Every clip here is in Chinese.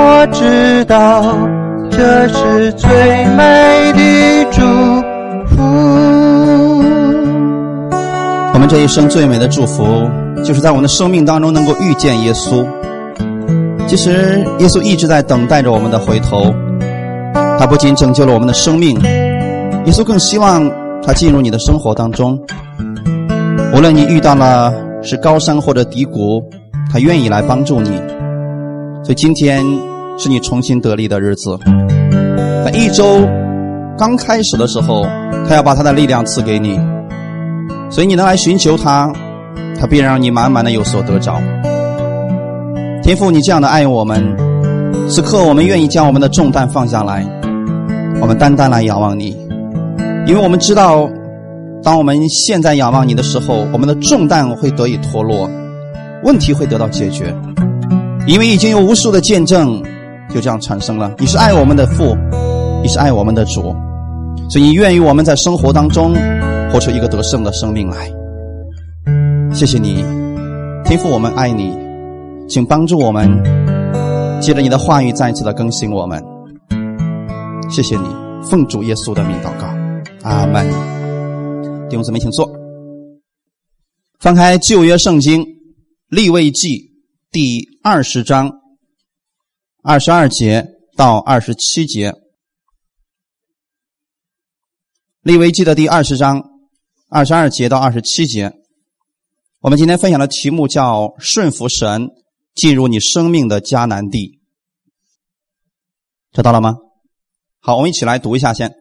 我知道这是最美的祝福。我们这一生最美的祝福，就是在我们的生命当中能够遇见耶稣。其实，耶稣一直在等待着我们的回头。他不仅拯救了我们的生命，耶稣更希望他进入你的生活当中。无论你遇到了是高山或者低谷，他愿意来帮助你。所以今天是你重新得力的日子。在一周刚开始的时候，他要把他的力量赐给你，所以你能来寻求他，他必然让你满满的有所得着。天父，你这样的爱我们，此刻我们愿意将我们的重担放下来。我们单单来仰望你，因为我们知道，当我们现在仰望你的时候，我们的重担会得以脱落，问题会得到解决。因为已经有无数的见证就这样产生了。你是爱我们的父，你是爱我们的主，所以你愿意我们在生活当中活出一个得胜的生命来。谢谢你，天父，我们爱你，请帮助我们，借着你的话语再一次的更新我们。谢谢你，奉主耶稣的名祷告，阿门。弟兄姊妹，请坐。翻开旧约圣经立位记第二十章二十二节到二十七节。立位记的第二十章二十二节到二十七节，我们今天分享的题目叫“顺服神，进入你生命的迦南地”，知道了吗？好，我们一起来读一下先。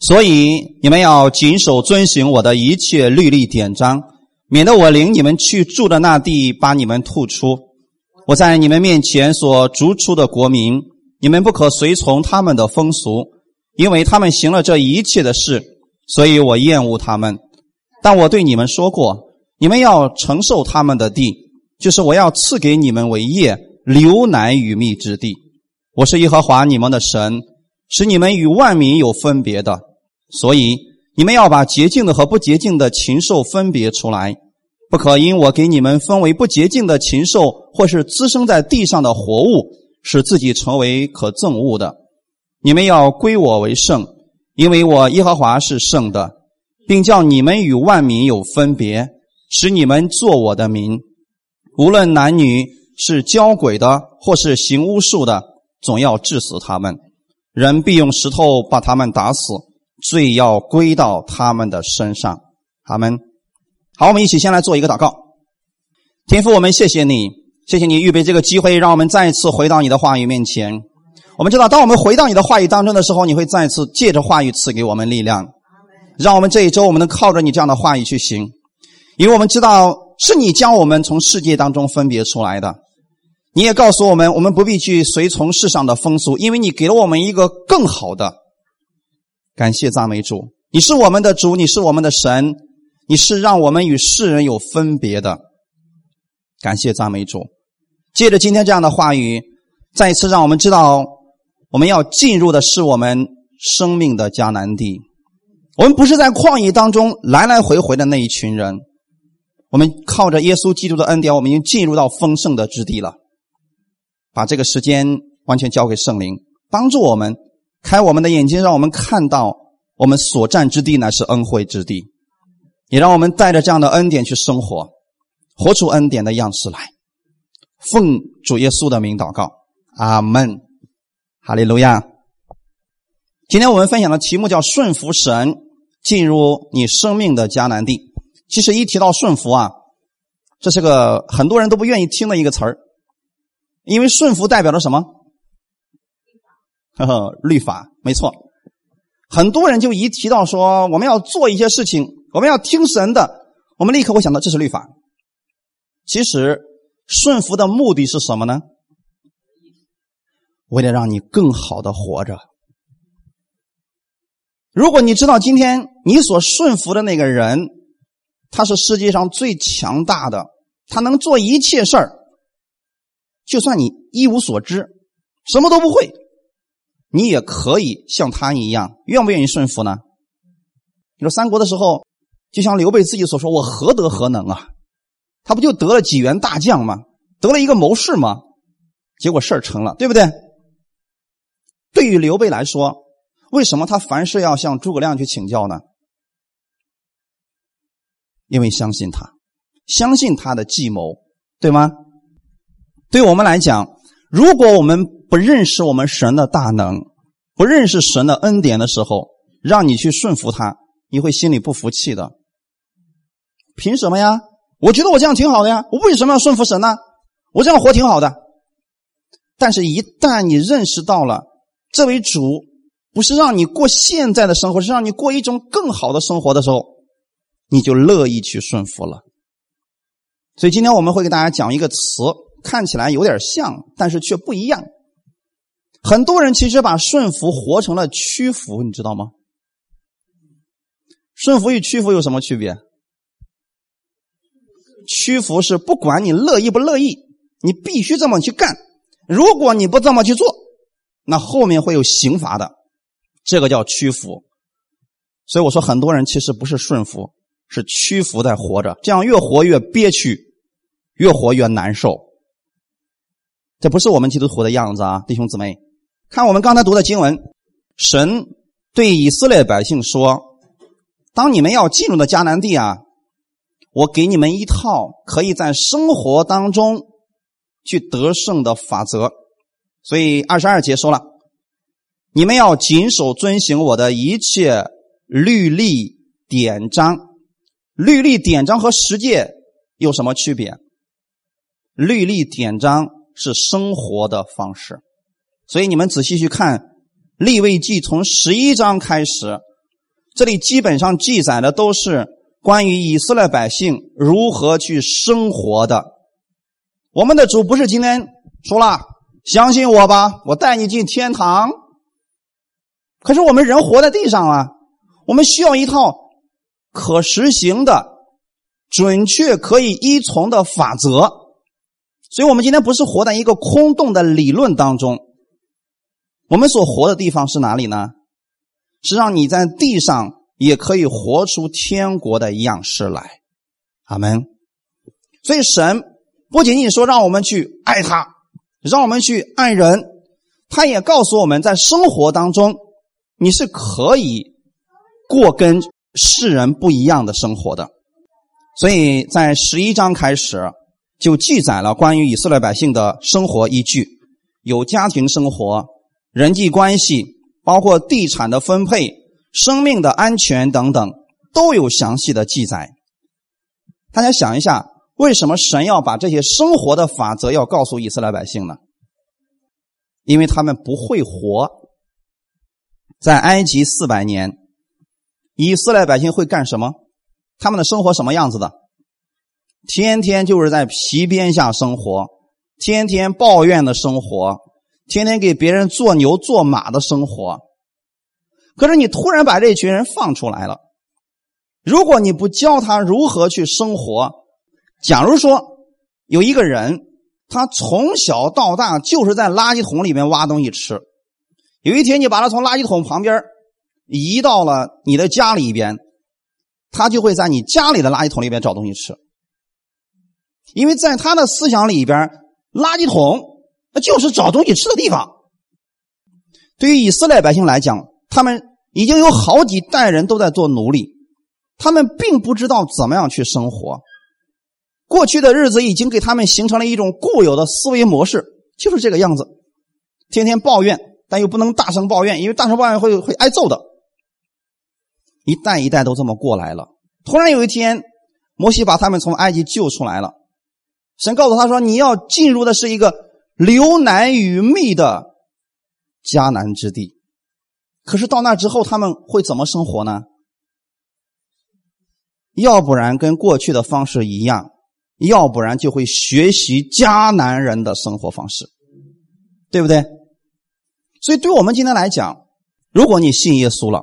所以你们要谨守遵行我的一切律例典章，免得我领你们去住的那地把你们吐出。我在你们面前所逐出的国民，你们不可随从他们的风俗，因为他们行了这一切的事，所以我厌恶他们。但我对你们说过，你们要承受他们的地，就是我要赐给你们为业，流奶与蜜之地。我是耶和华你们的神。使你们与万民有分别的，所以你们要把洁净的和不洁净的禽兽分别出来，不可因我给你们分为不洁净的禽兽，或是滋生在地上的活物，使自己成为可憎恶的。你们要归我为圣，因为我耶和华是圣的，并叫你们与万民有分别，使你们做我的民。无论男女，是交鬼的，或是行巫术的，总要治死他们。人必用石头把他们打死，罪要归到他们的身上。他们。好，我们一起先来做一个祷告。天父，我们谢谢你，谢谢你预备这个机会，让我们再一次回到你的话语面前。我们知道，当我们回到你的话语当中的时候，你会再次借着话语赐给我们力量，让我们这一周我们能靠着你这样的话语去行。因为我们知道，是你将我们从世界当中分别出来的。你也告诉我们，我们不必去随从世上的风俗，因为你给了我们一个更好的。感谢赞美主，你是我们的主，你是我们的神，你是让我们与世人有分别的。感谢赞美主，借着今天这样的话语，再一次让我们知道，我们要进入的是我们生命的迦南地。我们不是在旷野当中来来回回的那一群人，我们靠着耶稣基督的恩典，我们已经进入到丰盛的之地了。把这个时间完全交给圣灵，帮助我们开我们的眼睛，让我们看到我们所占之地乃是恩惠之地，也让我们带着这样的恩典去生活，活出恩典的样式来。奉主耶稣的名祷告，阿门，哈利路亚。今天我们分享的题目叫“顺服神，进入你生命的迦南地”。其实一提到顺服啊，这是个很多人都不愿意听的一个词儿。因为顺服代表着什么？呵呵，律法没错。很多人就一提到说我们要做一些事情，我们要听神的，我们立刻会想到这是律法。其实顺服的目的是什么呢？为了让你更好的活着。如果你知道今天你所顺服的那个人，他是世界上最强大的，他能做一切事儿。就算你一无所知，什么都不会，你也可以像他一样，愿不愿意顺服呢？你说三国的时候，就像刘备自己所说：“我何德何能啊？”他不就得了几员大将吗？得了一个谋士吗？结果事儿成了，对不对？对于刘备来说，为什么他凡事要向诸葛亮去请教呢？因为相信他，相信他的计谋，对吗？对我们来讲，如果我们不认识我们神的大能，不认识神的恩典的时候，让你去顺服他，你会心里不服气的。凭什么呀？我觉得我这样挺好的呀，我为什么要顺服神呢？我这样活挺好的。但是，一旦你认识到了这位主不是让你过现在的生活，是让你过一种更好的生活的时候，你就乐意去顺服了。所以，今天我们会给大家讲一个词，看起来有点像，但是却不一样。很多人其实把顺服活成了屈服，你知道吗？顺服与屈服有什么区别？屈服是不管你乐意不乐意，你必须这么去干。如果你不这么去做，那后面会有刑罚的。这个叫屈服。所以我说，很多人其实不是顺服，是屈服在活着，这样越活越憋屈，越活越难受。这不是我们基督徒的样子啊，弟兄姊妹。看我们刚才读的经文，神对以色列百姓说：“当你们要进入的迦南地啊。”我给你们一套可以在生活当中去得胜的法则，所以二十二节说了，你们要谨守遵行我的一切律例典章。律例典章和实践有什么区别？律例典章是生活的方式，所以你们仔细去看立位记从十一章开始，这里基本上记载的都是。关于以色列百姓如何去生活的，我们的主不是今天说了，相信我吧，我带你进天堂。可是我们人活在地上啊，我们需要一套可实行的、准确可以依从的法则。所以，我们今天不是活在一个空洞的理论当中，我们所活的地方是哪里呢？是让你在地上。也可以活出天国的样式来，阿门。所以神不仅仅说让我们去爱他，让我们去爱人，他也告诉我们在生活当中你是可以过跟世人不一样的生活的。所以在十一章开始就记载了关于以色列百姓的生活依据，有家庭生活、人际关系，包括地产的分配。生命的安全等等都有详细的记载。大家想一下，为什么神要把这些生活的法则要告诉以色列百姓呢？因为他们不会活。在埃及四百年，以色列百姓会干什么？他们的生活什么样子的？天天就是在皮鞭下生活，天天抱怨的生活，天天给别人做牛做马的生活。可是你突然把这群人放出来了，如果你不教他如何去生活，假如说有一个人，他从小到大就是在垃圾桶里面挖东西吃，有一天你把他从垃圾桶旁边移到了你的家里边，他就会在你家里的垃圾桶里边找东西吃，因为在他的思想里边，垃圾桶那就是找东西吃的地方。对于以色列百姓来讲，他们已经有好几代人都在做奴隶，他们并不知道怎么样去生活。过去的日子已经给他们形成了一种固有的思维模式，就是这个样子，天天抱怨，但又不能大声抱怨，因为大声抱怨会会挨揍的。一代一代都这么过来了。突然有一天，摩西把他们从埃及救出来了，神告诉他说：“你要进入的是一个流奶与蜜的迦南之地。”可是到那之后，他们会怎么生活呢？要不然跟过去的方式一样，要不然就会学习迦南人的生活方式，对不对？所以，对我们今天来讲，如果你信耶稣了，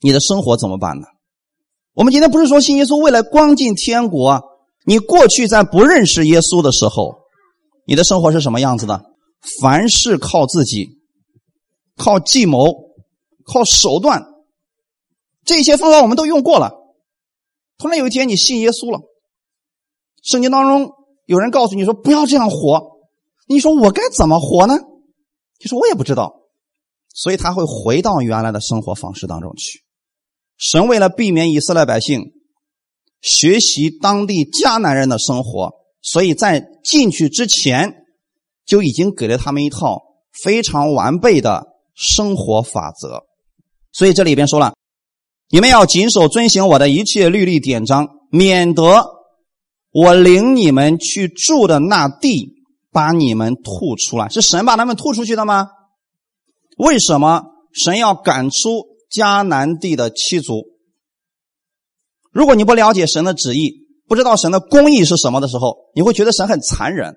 你的生活怎么办呢？我们今天不是说信耶稣为了光进天国，你过去在不认识耶稣的时候，你的生活是什么样子的？凡事靠自己，靠计谋。靠手段，这些方法我们都用过了。突然有一天你信耶稣了，圣经当中有人告诉你说不要这样活，你说我该怎么活呢？你说我也不知道。所以他会回到原来的生活方式当中去。神为了避免以色列百姓学习当地迦南人的生活，所以在进去之前就已经给了他们一套非常完备的生活法则。所以这里边说了，你们要谨守遵行我的一切律例典章，免得我领你们去住的那地把你们吐出来。是神把他们吐出去的吗？为什么神要赶出迦南地的七族？如果你不了解神的旨意，不知道神的公义是什么的时候，你会觉得神很残忍。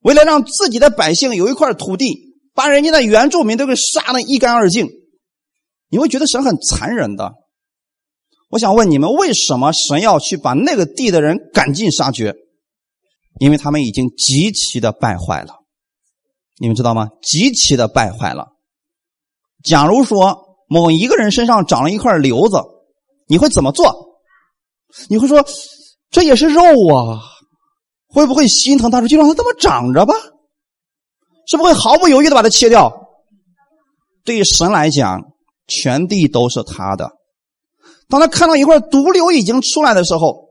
为了让自己的百姓有一块土地，把人家的原住民都给杀得一干二净，你会觉得神很残忍的。我想问你们，为什么神要去把那个地的人赶尽杀绝？因为他们已经极其的败坏了，你们知道吗？极其的败坏了。假如说某一个人身上长了一块瘤子，你会怎么做？你会说这也是肉啊，会不会心疼他？说就让他这么长着吧，是不会毫不犹豫的把它切掉？对于神来讲，全地都是他的。当他看到一块毒瘤已经出来的时候，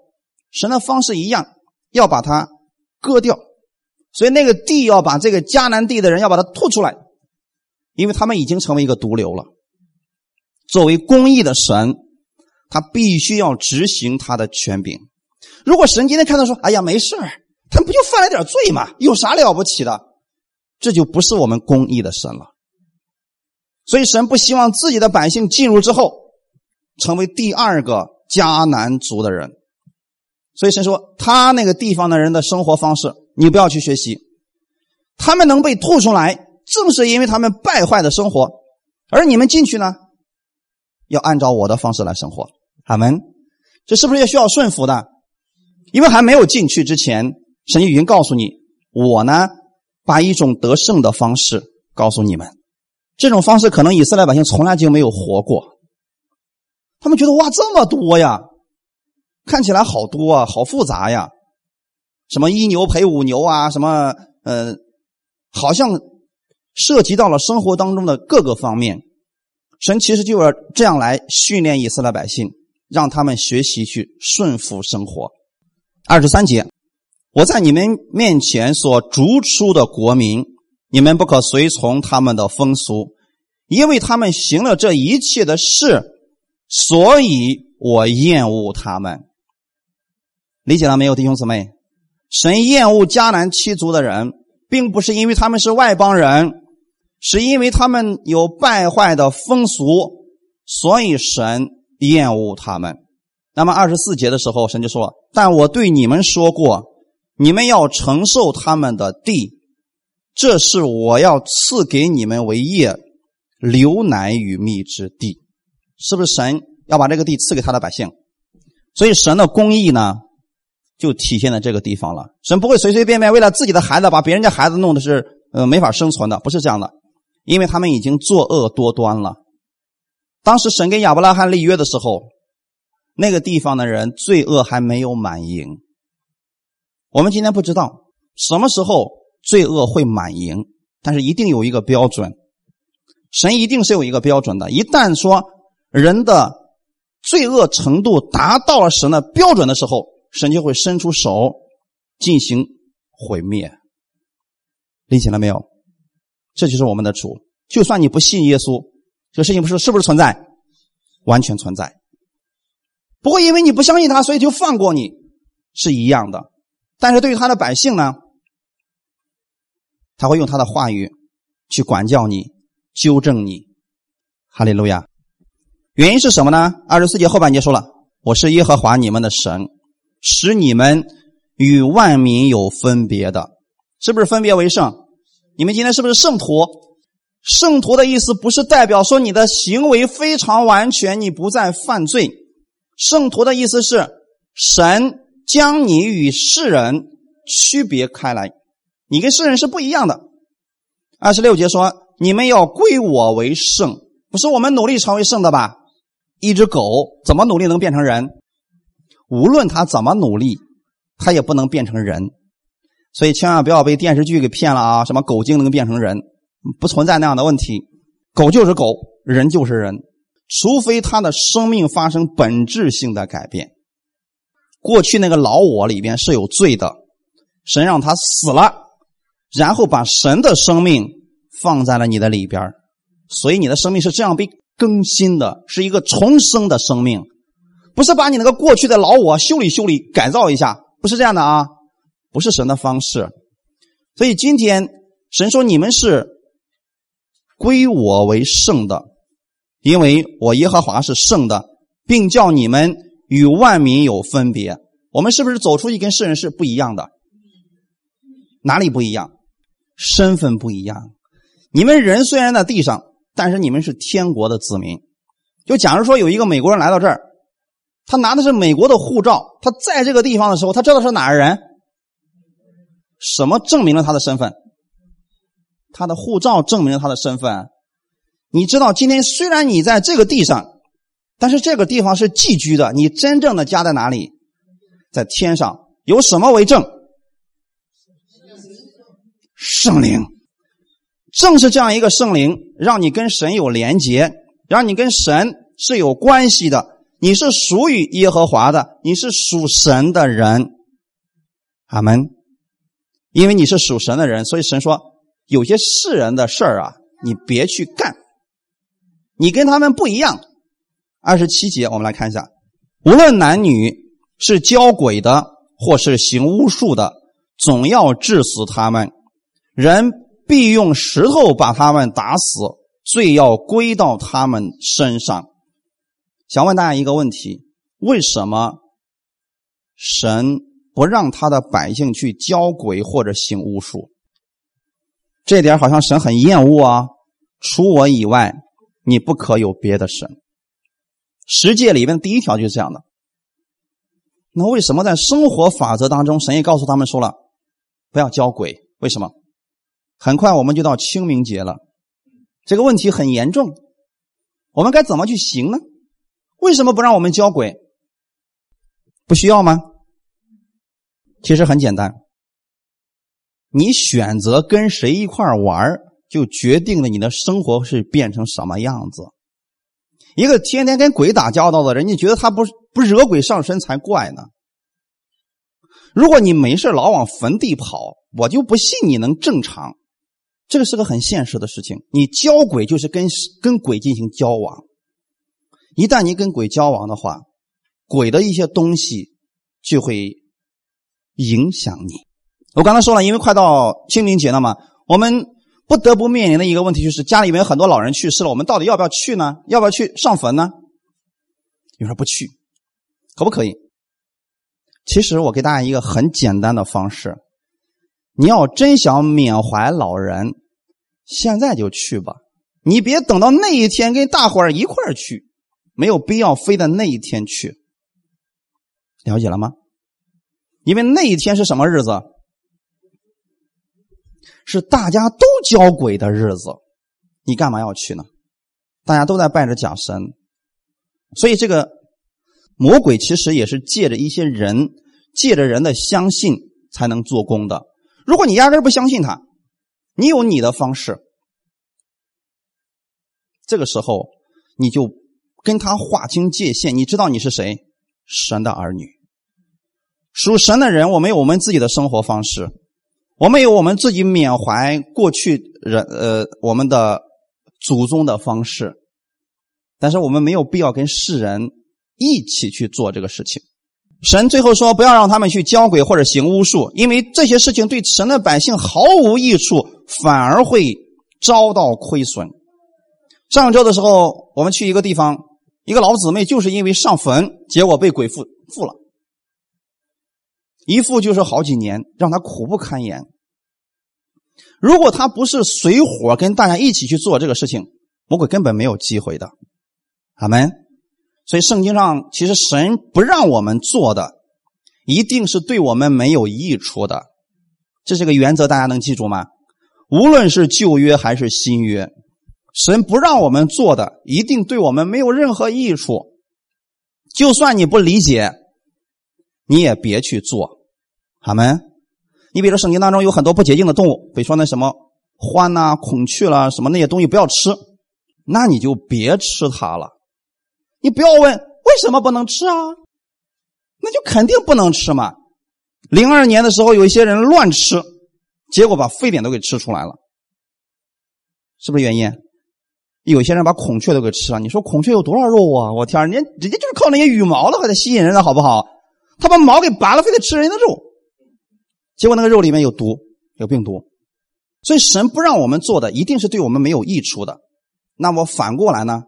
神的方式一样，要把它割掉。所以那个地要把这个迦南地的人要把它吐出来。因为他们已经成为一个毒瘤了。作为公义的神，他必须要执行他的权柄。如果神今天看到说：“哎呀，没事他不就犯了点罪嘛，有啥了不起的？”这就不是我们公义的神了。所以神不希望自己的百姓进入之后成为第二个迦南族的人。所以神说：“他那个地方的人的生活方式，你不要去学习。他们能被吐出来。”正是因为他们败坏的生活，而你们进去呢，要按照我的方式来生活。阿门。这是不是也需要顺服的？因为还没有进去之前，神已经告诉你，我呢，把一种得胜的方式告诉你们。这种方式可能以色列百姓从来就没有活过。他们觉得哇，这么多呀，看起来好多啊，好复杂呀，什么一牛赔五牛啊，什么呃，好像。涉及到了生活当中的各个方面，神其实就要这样来训练以色列百姓，让他们学习去顺服生活。二十三节，我在你们面前所逐出的国民，你们不可随从他们的风俗，因为他们行了这一切的事，所以我厌恶他们。理解了没有，弟兄姊妹？神厌恶迦南七族的人，并不是因为他们是外邦人。是因为他们有败坏的风俗，所以神厌恶他们。那么二十四节的时候，神就说：“但我对你们说过，你们要承受他们的地，这是我要赐给你们为业，流奶与蜜之地。”是不是神要把这个地赐给他的百姓？所以神的公义呢，就体现在这个地方了。神不会随随便便为了自己的孩子把别人家孩子弄的是呃没法生存的，不是这样的。因为他们已经作恶多端了。当时神跟亚伯拉罕立约的时候，那个地方的人罪恶还没有满盈。我们今天不知道什么时候罪恶会满盈，但是一定有一个标准。神一定是有一个标准的。一旦说人的罪恶程度达到了神的标准的时候，神就会伸出手进行毁灭。理解了没有？这就是我们的主。就算你不信耶稣，这个事情不是是不是存在？完全存在。不会因为你不相信他，所以就放过你，是一样的。但是对于他的百姓呢，他会用他的话语去管教你、纠正你。哈利路亚。原因是什么呢？二十四节后半节说了：“我是耶和华你们的神，使你们与万民有分别的，是不是分别为圣？”你们今天是不是圣徒？圣徒的意思不是代表说你的行为非常完全，你不再犯罪。圣徒的意思是神将你与世人区别开来，你跟世人是不一样的。二十六节说：“你们要归我为圣，不是我们努力成为圣的吧？一只狗怎么努力能变成人？无论它怎么努力，它也不能变成人。”所以千万不要被电视剧给骗了啊！什么狗精能变成人，不存在那样的问题。狗就是狗，人就是人，除非他的生命发生本质性的改变。过去那个老我里边是有罪的，神让他死了，然后把神的生命放在了你的里边，所以你的生命是这样被更新的，是一个重生的生命，不是把你那个过去的老我修理修理、改造一下，不是这样的啊，不是神的方式。所以今天神说你们是归我为圣的，因为我耶和华是圣的，并叫你们。与万民有分别，我们是不是走出去跟世人是不一样的？哪里不一样？身份不一样。你们人虽然在地上，但是你们是天国的子民。就假如说有一个美国人来到这儿，他拿的是美国的护照，他在这个地方的时候，他知道是哪儿人？什么证明了他的身份？他的护照证明了他的身份。你知道，今天虽然你在这个地上。但是这个地方是寄居的，你真正的家在哪里？在天上，有什么为证？圣灵，正是这样一个圣灵，让你跟神有连结，让你跟神是有关系的。你是属于耶和华的，你是属神的人。阿门。因为你是属神的人，所以神说，有些世人的事儿啊，你别去干，你跟他们不一样。二十七节，我们来看一下：无论男女，是教鬼的，或是行巫术的，总要治死他们。人必用石头把他们打死，罪要归到他们身上。想问大家一个问题：为什么神不让他的百姓去教鬼或者行巫术？这点好像神很厌恶啊！除我以外，你不可有别的神。十诫里面第一条就是这样的。那为什么在生活法则当中，神也告诉他们说了，不要教鬼？为什么？很快我们就到清明节了，这个问题很严重，我们该怎么去行呢？为什么不让我们交鬼？不需要吗？其实很简单，你选择跟谁一块玩，就决定了你的生活是变成什么样子。一个天天跟鬼打交道的人，你觉得他不不惹鬼上身才怪呢？如果你没事老往坟地跑，我就不信你能正常。这个是个很现实的事情。你交鬼就是跟跟鬼进行交往，一旦你跟鬼交往的话，鬼的一些东西就会影响你。我刚才说了，因为快到清明节了嘛，我们。不得不面临的一个问题就是，家里面有很多老人去世了，我们到底要不要去呢？要不要去上坟呢？你说不去，可不可以？其实我给大家一个很简单的方式：你要真想缅怀老人，现在就去吧。你别等到那一天跟大伙儿一块儿去，没有必要非得那一天去。了解了吗？因为那一天是什么日子？是大家都交鬼的日子，你干嘛要去呢？大家都在拜着假神，所以这个魔鬼其实也是借着一些人，借着人的相信才能做工的。如果你压根不相信他，你有你的方式，这个时候你就跟他划清界限，你知道你是谁，神的儿女，属神的人，我们有我们自己的生活方式。我们有我们自己缅怀过去人呃我们的祖宗的方式，但是我们没有必要跟世人一起去做这个事情。神最后说：“不要让他们去教鬼或者行巫术，因为这些事情对神的百姓毫无益处，反而会遭到亏损。”上周的时候，我们去一个地方，一个老姊妹就是因为上坟，结果被鬼附附了。一附就是好几年，让他苦不堪言。如果他不是随伙跟大家一起去做这个事情，魔鬼根本没有机会的。阿门。所以圣经上其实神不让我们做的，一定是对我们没有益处的。这是个原则，大家能记住吗？无论是旧约还是新约，神不让我们做的，一定对我们没有任何益处。就算你不理解。你也别去做，好没？你比如说圣经当中有很多不洁净的动物，比如说那什么獾呐、孔雀啦，什么那些东西不要吃。那你就别吃它了。你不要问为什么不能吃啊，那就肯定不能吃嘛。零二年的时候，有一些人乱吃，结果把非典都给吃出来了，是不是原因？有些人把孔雀都给吃了。你说孔雀有多少肉啊？我天，人家人家就是靠那些羽毛的，还得吸引人的好不好？他把毛给拔了，非得吃人家的肉，结果那个肉里面有毒，有病毒。所以神不让我们做的，一定是对我们没有益处的。那么反过来呢？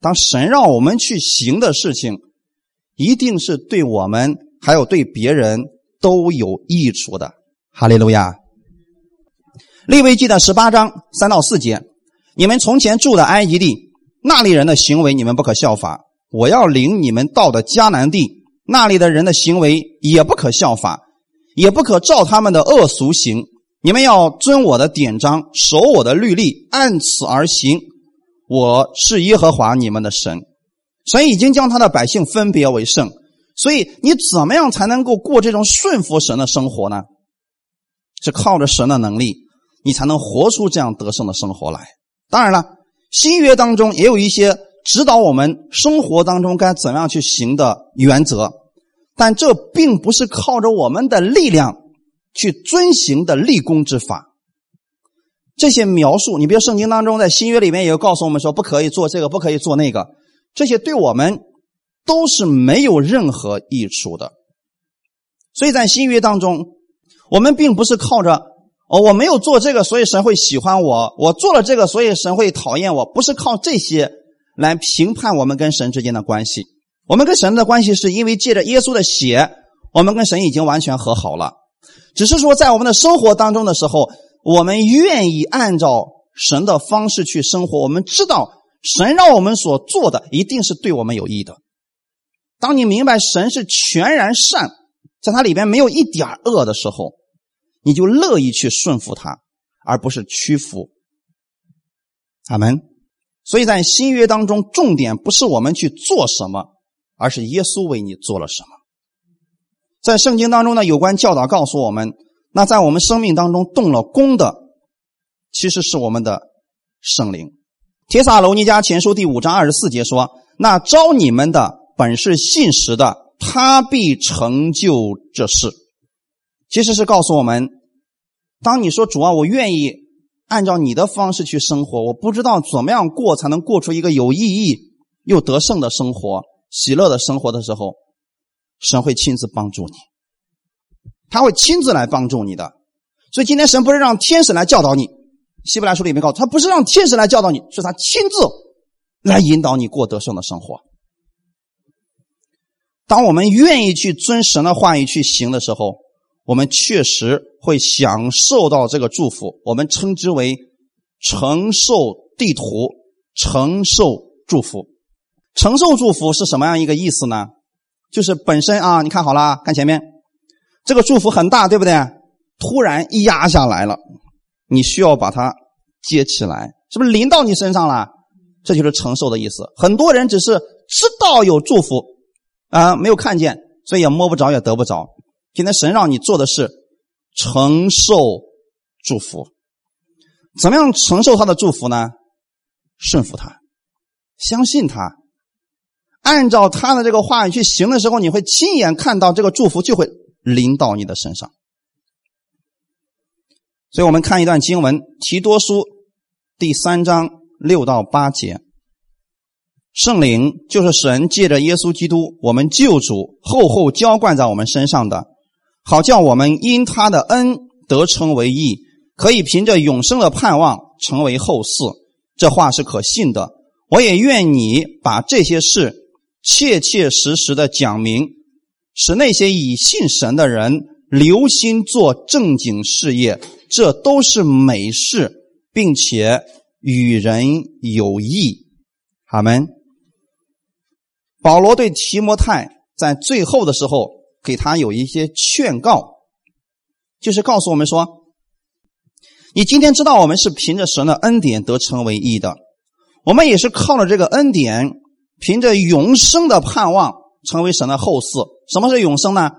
当神让我们去行的事情，一定是对我们还有对别人都有益处的。哈利路亚。利未记的十八章三到四节。你们从前住的埃及地，那里人的行为你们不可效法；我要领你们到的迦南地，那里的人的行为也不可效法，也不可照他们的恶俗行。你们要遵我的典章，守我的律例，按此而行。我是耶和华你们的神，神已经将他的百姓分别为圣，所以你怎么样才能够过这种顺服神的生活呢？是靠着神的能力，你才能活出这样得胜的生活来。当然了，新约当中也有一些指导我们生活当中该怎样去行的原则，但这并不是靠着我们的力量去遵行的立功之法。这些描述，你比如圣经当中在新约里面也告诉我们说，不可以做这个，不可以做那个，这些对我们都是没有任何益处的。所以在新约当中，我们并不是靠着。哦，我没有做这个，所以神会喜欢我；我做了这个，所以神会讨厌我。不是靠这些来评判我们跟神之间的关系。我们跟神的关系是因为借着耶稣的血，我们跟神已经完全和好了。只是说，在我们的生活当中的时候，我们愿意按照神的方式去生活。我们知道神让我们所做的一定是对我们有益的。当你明白神是全然善，在它里边没有一点恶的时候。你就乐意去顺服他，而不是屈服。阿门。所以在新约当中，重点不是我们去做什么，而是耶稣为你做了什么。在圣经当中呢，有关教导告诉我们，那在我们生命当中动了功的，其实是我们的圣灵。帖撒罗尼迦前书第五章二十四节说：“那招你们的本是信实的，他必成就这事。”其实是告诉我们，当你说主啊，我愿意按照你的方式去生活，我不知道怎么样过才能过出一个有意义又得胜的生活、喜乐的生活的时候，神会亲自帮助你，他会亲自来帮助你的。所以今天神不是让天使来教导你，希伯来书里面告诉他不是让天使来教导你，是他亲自来引导你过得胜的生活。当我们愿意去遵神的话语去行的时候。我们确实会享受到这个祝福，我们称之为承受地图、承受祝福。承受祝福是什么样一个意思呢？就是本身啊，你看好了，看前面，这个祝福很大，对不对？突然压下来了，你需要把它接起来，是不是临到你身上了？这就是承受的意思。很多人只是知道有祝福啊，没有看见，所以也摸不着，也得不着。今天神让你做的是承受祝福，怎么样承受他的祝福呢？顺服他，相信他，按照他的这个话语去行的时候，你会亲眼看到这个祝福就会临到你的身上。所以我们看一段经文，《提多书》第三章六到八节。圣灵就是神借着耶稣基督，我们救主厚厚浇灌在我们身上的。好叫我们因他的恩得称为义，可以凭着永生的盼望成为后嗣。这话是可信的。我也愿你把这些事切切实实的讲明，使那些以信神的人留心做正经事业。这都是美事，并且与人有益。阿门。保罗对提摩太在最后的时候。给他有一些劝告，就是告诉我们说：你今天知道我们是凭着神的恩典得成为义的，我们也是靠着这个恩典，凭着永生的盼望成为神的后嗣。什么是永生呢？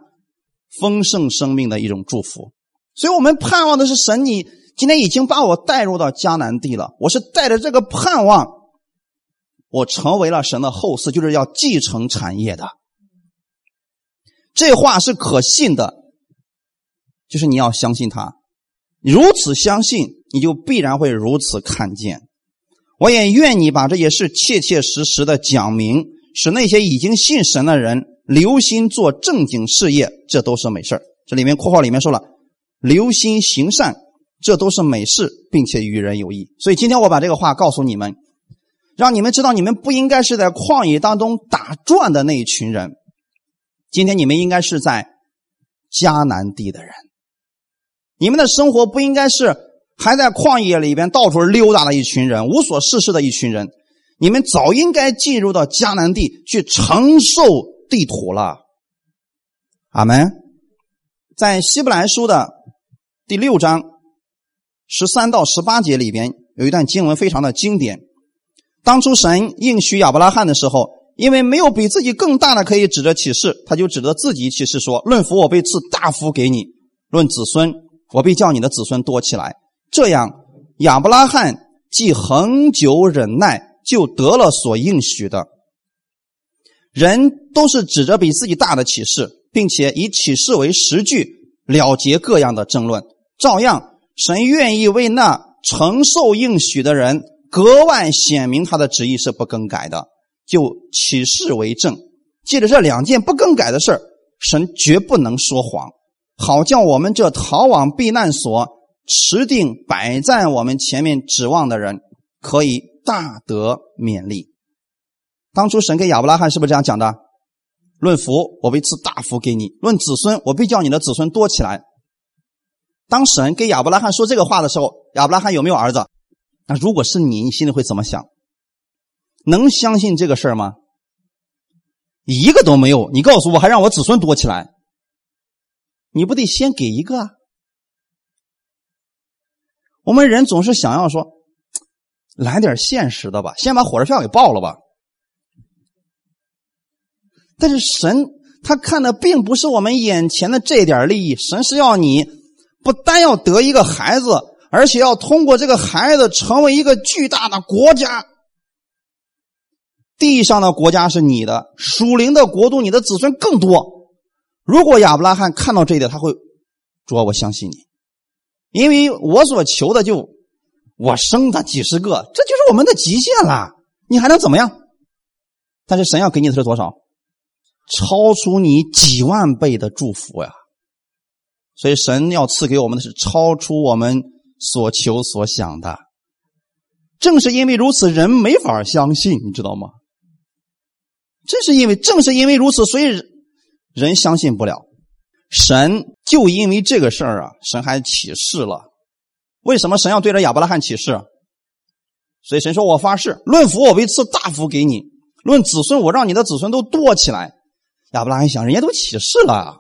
丰盛生命的一种祝福。所以我们盼望的是神，你今天已经把我带入到迦南地了，我是带着这个盼望我成为了神的后嗣，就是要继承产业的。这话是可信的，就是你要相信他。如此相信，你就必然会如此看见。我也愿你把这些事切切实实的讲明，使那些已经信神的人留心做正经事业，这都是美事这里面括号里面说了，留心行善，这都是美事，并且与人有益。所以今天我把这个话告诉你们，让你们知道，你们不应该是在旷野当中打转的那一群人。今天你们应该是在迦南地的人，你们的生活不应该是还在旷野里边到处溜达的一群人，无所事事的一群人。你们早应该进入到迦南地去承受地土了。阿门。在希伯来书的第六章十三到十八节里边有一段经文非常的经典。当初神应许亚伯拉罕的时候。因为没有比自己更大的可以指着启示，他就指着自己启示说：“论福，我被赐大福给你；论子孙，我必叫你的子孙多起来。”这样，亚伯拉罕既恒久忍耐，就得了所应许的。人都是指着比自己大的启示，并且以启示为实据，了结各样的争论。照样，神愿意为那承受应许的人格外显明他的旨意是不更改的。就启示为证，借着这两件不更改的事神绝不能说谎，好叫我们这逃往避难所、持定摆在我们前面指望的人，可以大得勉励。当初神给亚伯拉罕是不是这样讲的？论福，我必赐大福给你；论子孙，我必叫你的子孙多起来。当神给亚伯拉罕说这个话的时候，亚伯拉罕有没有儿子？那如果是你，你心里会怎么想？能相信这个事儿吗？一个都没有。你告诉我，还让我子孙多起来？你不得先给一个啊？我们人总是想要说，来点现实的吧，先把火车票给报了吧。但是神他看的并不是我们眼前的这点利益，神是要你不单要得一个孩子，而且要通过这个孩子成为一个巨大的国家。地上的国家是你的，属灵的国度，你的子孙更多。如果亚伯拉罕看到这一点，他会主要，我相信你，因为我所求的就我生他几十个，这就是我们的极限了。你还能怎么样？但是神要给你的是多少？超出你几万倍的祝福呀！所以神要赐给我们的是超出我们所求所想的。正是因为如此，人没法相信，你知道吗？正是因为正是因为如此，所以人相信不了神。就因为这个事儿啊，神还起誓了。为什么神要对着亚伯拉罕起誓？所以神说：“我发誓，论福我为赐大福给你；论子孙，我让你的子孙都多起来。”亚伯拉罕想，人家都起誓了，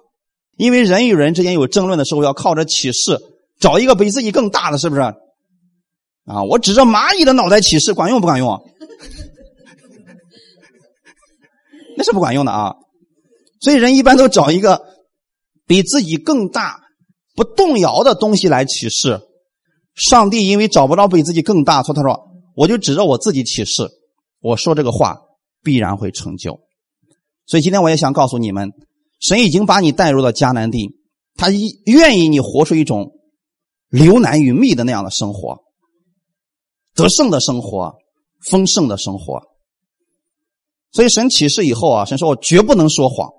因为人与人之间有争论的时候，要靠着起誓找一个比自己更大的，是不是？啊，我指着蚂蚁的脑袋起誓，管用不管用？那是不管用的啊，所以人一般都找一个比自己更大、不动摇的东西来起誓。上帝因为找不到比自己更大，所以他说：“我就指着我自己起誓，我说这个话必然会成就。”所以今天我也想告诉你们，神已经把你带入到迦南地，他愿意你活出一种流难与蜜的那样的生活，得胜的生活，丰盛的生活。所以神启示以后啊，神说我绝不能说谎，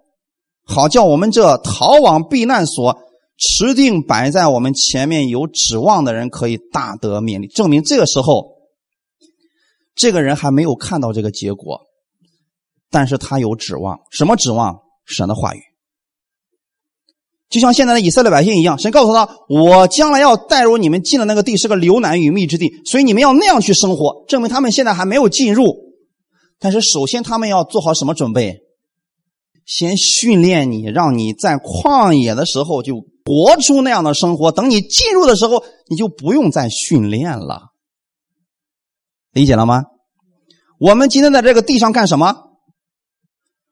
好叫我们这逃往避难所、持定摆在我们前面有指望的人可以大得勉励。证明这个时候，这个人还没有看到这个结果，但是他有指望。什么指望？神的话语。就像现在的以色列百姓一样，神告诉他：我将来要带入你们进的那个地是个流奶与蜜之地，所以你们要那样去生活。证明他们现在还没有进入。但是首先，他们要做好什么准备？先训练你，让你在旷野的时候就活出那样的生活。等你进入的时候，你就不用再训练了。理解了吗？我们今天在这个地上干什么？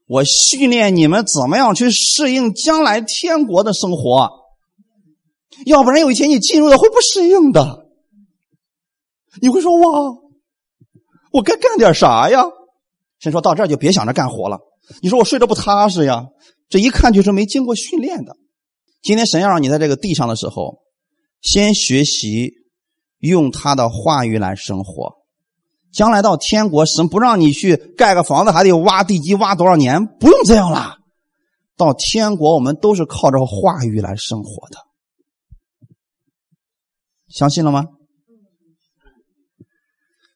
我训练你们怎么样去适应将来天国的生活。要不然有一天你进入了会不适应的。你会说哇，我该干点啥呀？神说到这儿就别想着干活了。你说我睡得不踏实呀？这一看就是没经过训练的。今天神要让你在这个地上的时候，先学习用他的话语来生活。将来到天国，神不让你去盖个房子，还得挖地基挖多少年？不用这样啦。到天国，我们都是靠着话语来生活的。相信了吗？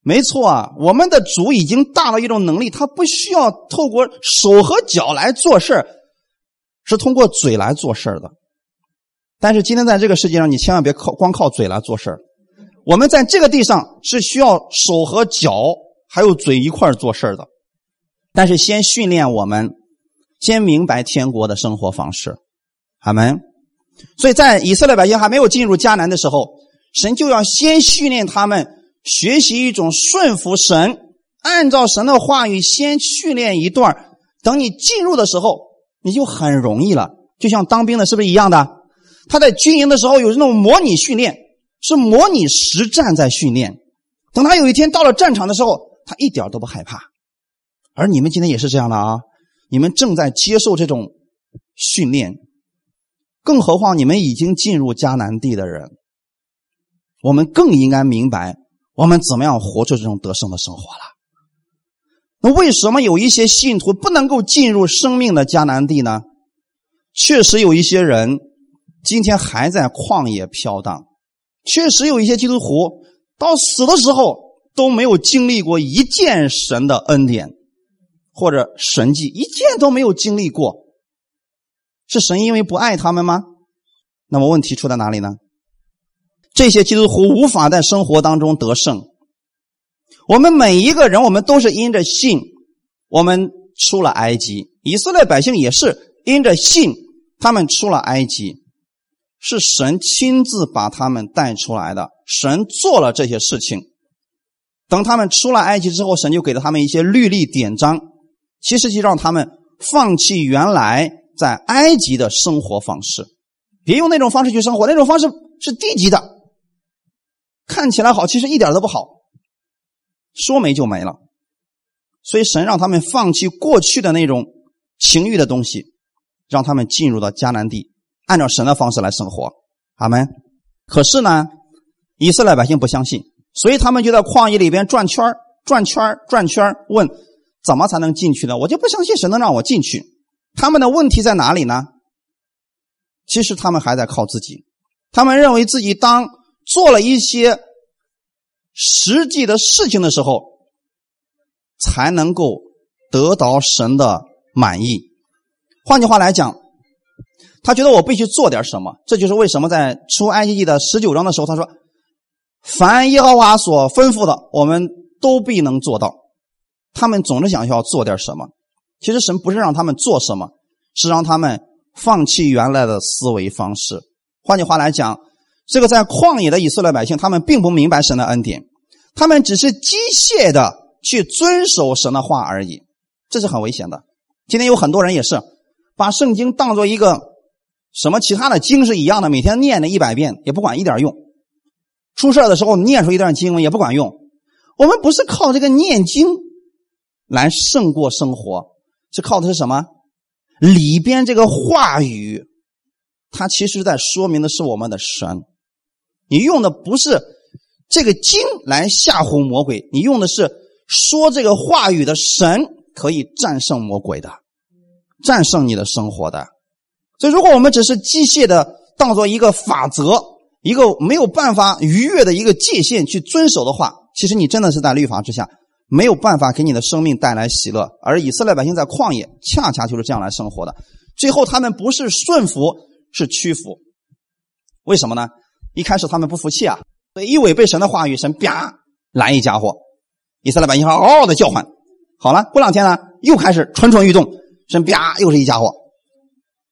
没错啊，我们的主已经大到一种能力，他不需要透过手和脚来做事是通过嘴来做事的。但是今天在这个世界上，你千万别靠光靠嘴来做事我们在这个地上是需要手和脚还有嘴一块做事的。但是先训练我们，先明白天国的生活方式。阿门。所以在以色列百姓还没有进入迦南的时候，神就要先训练他们。学习一种顺服神，按照神的话语先训练一段等你进入的时候，你就很容易了。就像当兵的，是不是一样的？他在军营的时候有这种模拟训练，是模拟实战在训练。等他有一天到了战场的时候，他一点都不害怕。而你们今天也是这样的啊！你们正在接受这种训练，更何况你们已经进入迦南地的人，我们更应该明白。我们怎么样活出这种得胜的生活了？那为什么有一些信徒不能够进入生命的迦南地呢？确实有一些人今天还在旷野飘荡，确实有一些基督徒到死的时候都没有经历过一件神的恩典或者神迹，一件都没有经历过。是神因为不爱他们吗？那么问题出在哪里呢？这些基督徒无法在生活当中得胜。我们每一个人，我们都是因着信，我们出了埃及。以色列百姓也是因着信，他们出了埃及，是神亲自把他们带出来的。神做了这些事情。等他们出了埃及之后，神就给了他们一些律例典章，其实就让他们放弃原来在埃及的生活方式，别用那种方式去生活，那种方式是低级的。看起来好，其实一点都不好。说没就没了，所以神让他们放弃过去的那种情欲的东西，让他们进入到迦南地，按照神的方式来生活。阿门。可是呢，以色列百姓不相信，所以他们就在旷野里边转圈转圈转圈问怎么才能进去呢？我就不相信神能让我进去。他们的问题在哪里呢？其实他们还在靠自己，他们认为自己当。做了一些实际的事情的时候，才能够得到神的满意。换句话来讲，他觉得我必须做点什么。这就是为什么在出埃及记的十九章的时候，他说：“凡耶和华所吩咐的，我们都必能做到。”他们总是想要做点什么。其实神不是让他们做什么，是让他们放弃原来的思维方式。换句话来讲。这个在旷野的以色列百姓，他们并不明白神的恩典，他们只是机械的去遵守神的话而已，这是很危险的。今天有很多人也是把圣经当做一个什么其他的经是一样的，每天念了一百遍也不管一点用。出事的时候念出一段经文也不管用。我们不是靠这个念经来胜过生活，是靠的是什么？里边这个话语，它其实在说明的是我们的神。你用的不是这个经来吓唬魔鬼，你用的是说这个话语的神可以战胜魔鬼的，战胜你的生活的。所以，如果我们只是机械的当做一个法则，一个没有办法逾越的一个界限去遵守的话，其实你真的是在律法之下，没有办法给你的生命带来喜乐。而以色列百姓在旷野，恰恰就是这样来生活的。最后，他们不是顺服，是屈服。为什么呢？一开始他们不服气啊，所以一违背神的话语，神啪来一家伙，以色列百姓嗷嗷的叫唤。好了，过两天呢，又开始蠢蠢欲动，神啪又是一家伙。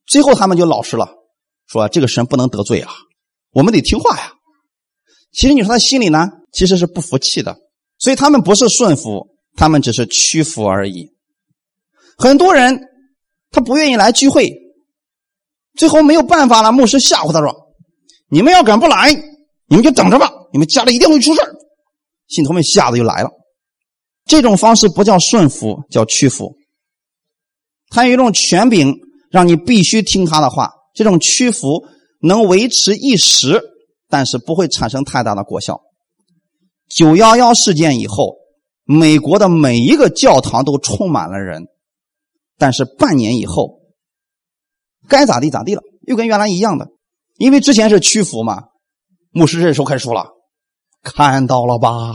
最后他们就老实了，说这个神不能得罪啊，我们得听话呀。其实你说他心里呢，其实是不服气的，所以他们不是顺服，他们只是屈服而已。很多人他不愿意来聚会，最后没有办法了，牧师吓唬他说。你们要敢不来，你们就等着吧！你们家里一定会出事信徒们吓得就来了。这种方式不叫顺服，叫屈服。他有一种权柄，让你必须听他的话。这种屈服能维持一时，但是不会产生太大的果效。九幺幺事件以后，美国的每一个教堂都充满了人，但是半年以后，该咋地咋地了，又跟原来一样的。因为之前是屈服嘛，牧师这时候开始说了：“看到了吧，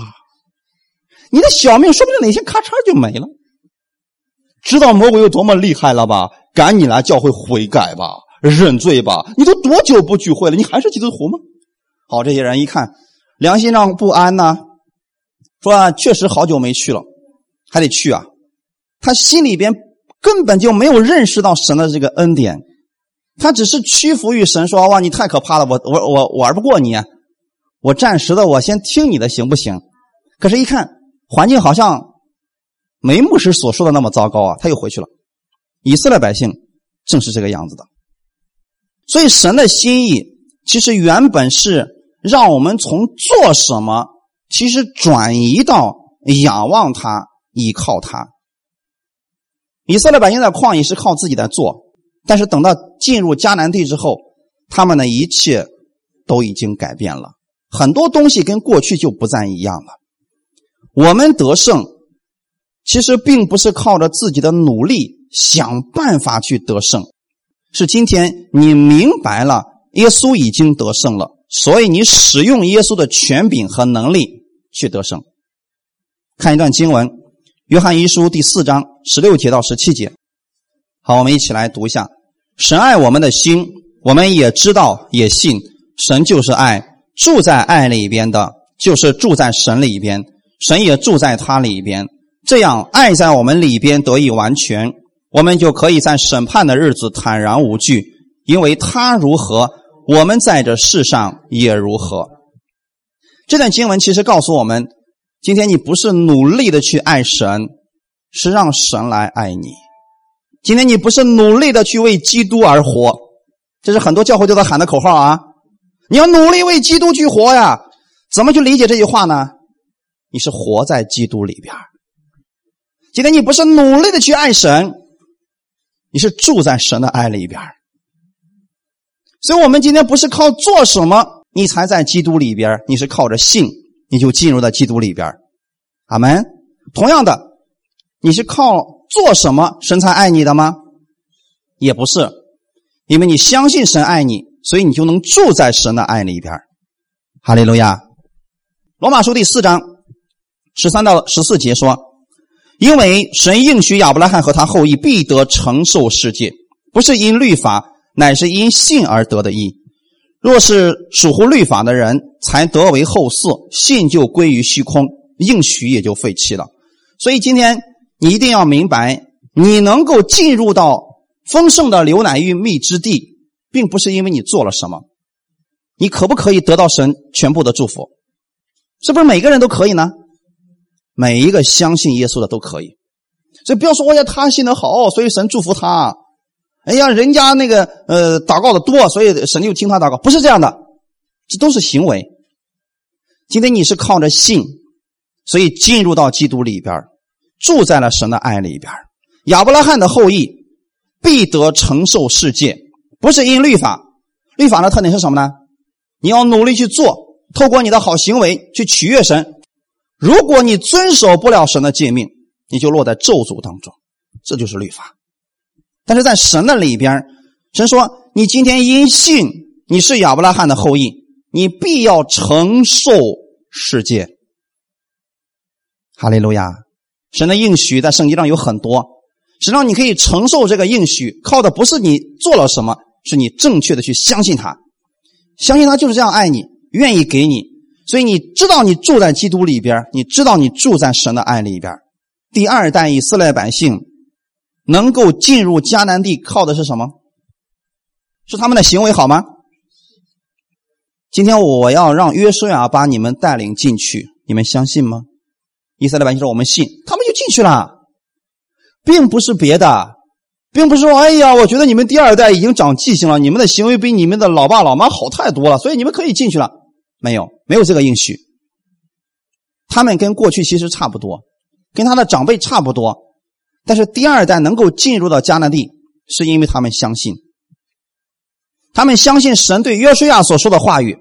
你的小命说不定哪天咔嚓就没了。知道魔鬼有多么厉害了吧？赶紧来教会悔改吧，认罪吧！你都多久不聚会了？你还是基督徒吗？”好，这些人一看，良心上不安呢，说啊确实好久没去了，还得去啊。他心里边根本就没有认识到神的这个恩典。他只是屈服于神，说：“哇，你太可怕了，我我我玩不过你，我暂时的，我先听你的行不行？”可是，一看环境好像没牧师所说的那么糟糕啊，他又回去了。以色列百姓正是这个样子的，所以神的心意其实原本是让我们从做什么，其实转移到仰望他、依靠他。以色列百姓在旷野是靠自己在做。但是等到进入迦南地之后，他们的一切都已经改变了，很多东西跟过去就不再一样了。我们得胜，其实并不是靠着自己的努力想办法去得胜，是今天你明白了耶稣已经得胜了，所以你使用耶稣的权柄和能力去得胜。看一段经文，《约翰一书》第四章十六节到十七节。好，我们一起来读一下：神爱我们的心，我们也知道，也信，神就是爱，住在爱里边的，就是住在神里边，神也住在他里边。这样，爱在我们里边得以完全，我们就可以在审判的日子坦然无惧，因为他如何，我们在这世上也如何。这段经文其实告诉我们：今天你不是努力的去爱神，是让神来爱你。今天你不是努力的去为基督而活，这是很多教会都在喊的口号啊！你要努力为基督去活呀！怎么去理解这句话呢？你是活在基督里边。今天你不是努力的去爱神，你是住在神的爱里边。所以，我们今天不是靠做什么你才在基督里边，你是靠着信你就进入到基督里边。阿门。同样的，你是靠。做什么神才爱你的吗？也不是，因为你相信神爱你，所以你就能住在神的爱里边。哈利路亚。罗马书第四章十三到十四节说：“因为神应许亚伯拉罕和他后裔必得承受世界，不是因律法，乃是因信而得的义。若是属乎律法的人才得为后嗣，信就归于虚空，应许也就废弃了。所以今天。”你一定要明白，你能够进入到丰盛的牛奶与蜜之地，并不是因为你做了什么。你可不可以得到神全部的祝福？是不是每个人都可以呢？每一个相信耶稣的都可以。所以不要说，哎呀，他信的好，所以神祝福他。哎呀，人家那个呃祷告的多，所以神就听他祷告。不是这样的，这都是行为。今天你是靠着信，所以进入到基督里边住在了神的爱里边，亚伯拉罕的后裔必得承受世界，不是因律法。律法的特点是什么呢？你要努力去做，透过你的好行为去取悦神。如果你遵守不了神的诫命，你就落在咒诅当中，这就是律法。但是在神的里边，神说：“你今天因信你是亚伯拉罕的后裔，你必要承受世界。”哈利路亚。神的应许在圣经上有很多，实际上你可以承受这个应许，靠的不是你做了什么，是你正确的去相信他，相信他就是这样爱你，愿意给你，所以你知道你住在基督里边，你知道你住在神的爱里边。第二代以色列百姓能够进入迦南地，靠的是什么？是他们的行为好吗？今天我要让约书亚把你们带领进去，你们相信吗？以色列百姓说：“我们信。”他们就进去了，并不是别的，并不是说：“哎呀，我觉得你们第二代已经长记性了，你们的行为比你们的老爸老妈好太多了，所以你们可以进去了。”没有，没有这个应许。他们跟过去其实差不多，跟他的长辈差不多，但是第二代能够进入到迦南地，是因为他们相信，他们相信神对约书亚所说的话语，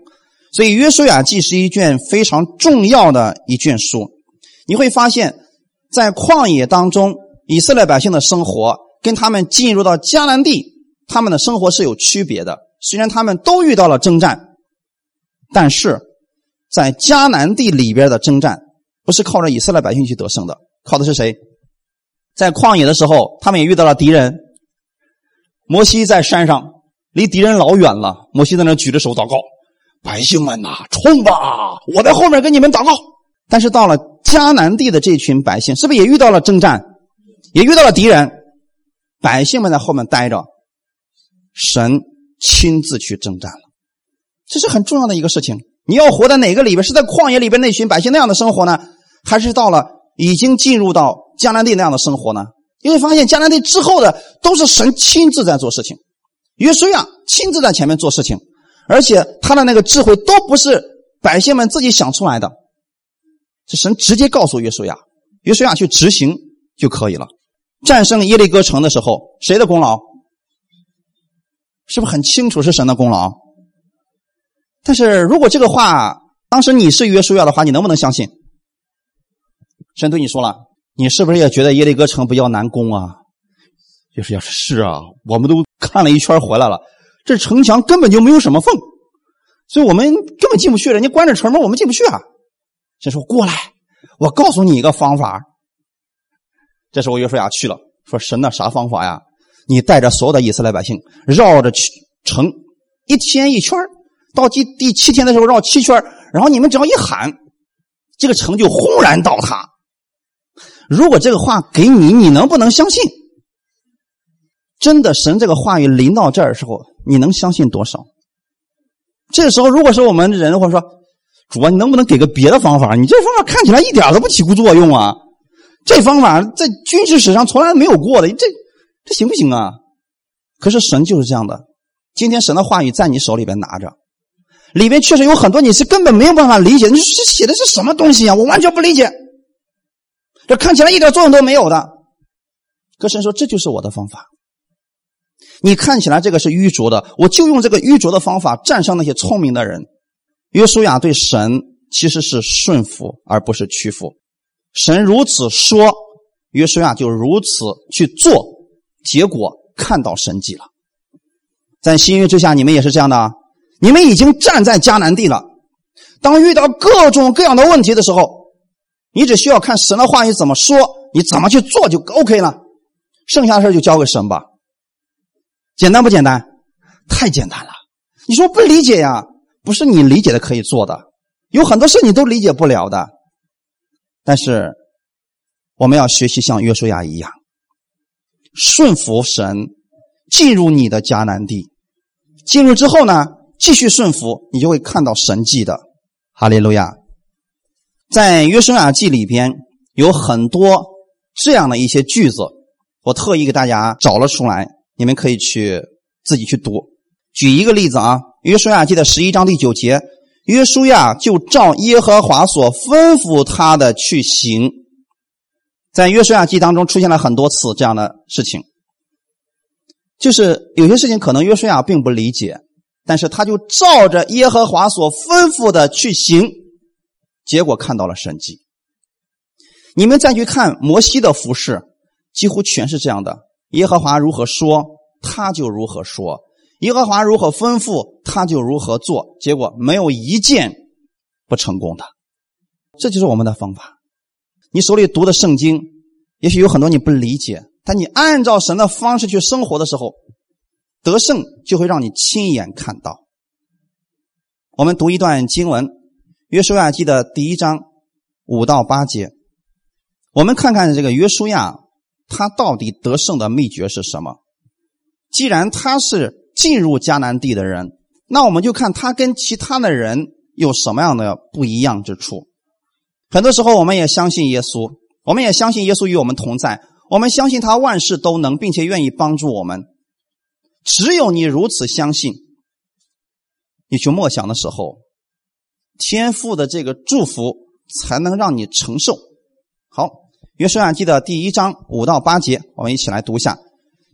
所以《约书亚记》是一卷非常重要的一卷书。你会发现，在旷野当中，以色列百姓的生活跟他们进入到迦南地，他们的生活是有区别的。虽然他们都遇到了征战，但是在迦南地里边的征战。不是靠着以色列百姓去得胜的，靠的是谁？在旷野的时候，他们也遇到了敌人。摩西在山上，离敌人老远了。摩西在那举着手祷告：“百姓们呐，冲吧！我在后面跟你们祷告。”但是到了迦南地的这群百姓，是不是也遇到了征战，也遇到了敌人？百姓们在后面待着，神亲自去征战。这是很重要的一个事情。你要活在哪个里边？是在旷野里边那群百姓那样的生活呢，还是到了已经进入到迦南地那样的生活呢？你会发现，迦南地之后的都是神亲自在做事情，约书亚亲自在前面做事情，而且他的那个智慧都不是百姓们自己想出来的，是神直接告诉约书亚，约书亚去执行就可以了。战胜耶利哥城的时候，谁的功劳？是不是很清楚是神的功劳？但是如果这个话当时你是约书亚的话，你能不能相信？神对你说了，你是不是也觉得耶利哥城比较难攻啊？约书亚说：“是啊，我们都看了一圈回来了，这城墙根本就没有什么缝，所以我们根本进不去，人家关着城门，我们进不去啊。”神说：“过来，我告诉你一个方法。”这时候约书亚去了，说：“神呐啥方法呀？你带着所有的以色列百姓绕着城一天一圈到第第七天的时候绕七圈，然后你们只要一喊，这个城就轰然倒塌。如果这个话给你，你能不能相信？真的，神这个话语临到这儿的时候，你能相信多少？这时候，如果是我们人或者，说主啊，你能不能给个别的方法？你这方法看起来一点都不起作用啊！这方法在军事史上从来没有过的，这这行不行啊？可是神就是这样的。今天神的话语在你手里边拿着。里面确实有很多你是根本没有办法理解，你是写的是什么东西啊？我完全不理解，这看起来一点作用都没有的。歌神说：“这就是我的方法。你看起来这个是愚拙的，我就用这个愚拙的方法战胜那些聪明的人。”约书亚对神其实是顺服而不是屈服。神如此说，约书亚就如此去做，结果看到神迹了。在新约之下，你们也是这样的。你们已经站在迦南地了。当遇到各种各样的问题的时候，你只需要看神的话语怎么说，你怎么去做就 OK 了。剩下的事就交给神吧。简单不简单？太简单了。你说不理解呀？不是你理解的可以做的，有很多事你都理解不了的。但是我们要学习像约书亚一样，顺服神，进入你的迦南地。进入之后呢？继续顺服，你就会看到神迹的。哈利路亚！在约书亚记里边有很多这样的一些句子，我特意给大家找了出来，你们可以去自己去读。举一个例子啊，约书亚记的十一章第九节，约书亚就照耶和华所吩咐他的去行。在约书亚记当中出现了很多次这样的事情，就是有些事情可能约书亚并不理解。但是他就照着耶和华所吩咐的去行，结果看到了神迹。你们再去看摩西的服饰，几乎全是这样的：耶和华如何说，他就如何说；耶和华如何吩咐，他就如何做。结果没有一件不成功的。这就是我们的方法。你手里读的圣经，也许有很多你不理解，但你按照神的方式去生活的时候。得胜就会让你亲眼看到。我们读一段经文，《约书亚记》的第一章五到八节。我们看看这个约书亚，他到底得胜的秘诀是什么？既然他是进入迦南地的人，那我们就看他跟其他的人有什么样的不一样之处。很多时候，我们也相信耶稣，我们也相信耶稣与我们同在，我们相信他万事都能，并且愿意帮助我们。只有你如此相信，你去默想的时候，天父的这个祝福才能让你承受。好，约书亚记的第一章五到八节，我们一起来读一下：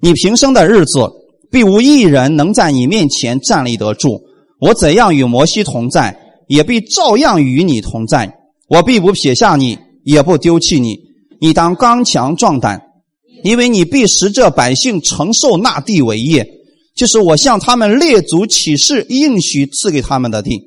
你平生的日子，必无一人能在你面前站立得住。我怎样与摩西同在，也必照样与你同在。我必不撇下你，也不丢弃你。你当刚强壮胆，因为你必使这百姓承受那地为业，就是我向他们列祖起誓应许赐给他们的地。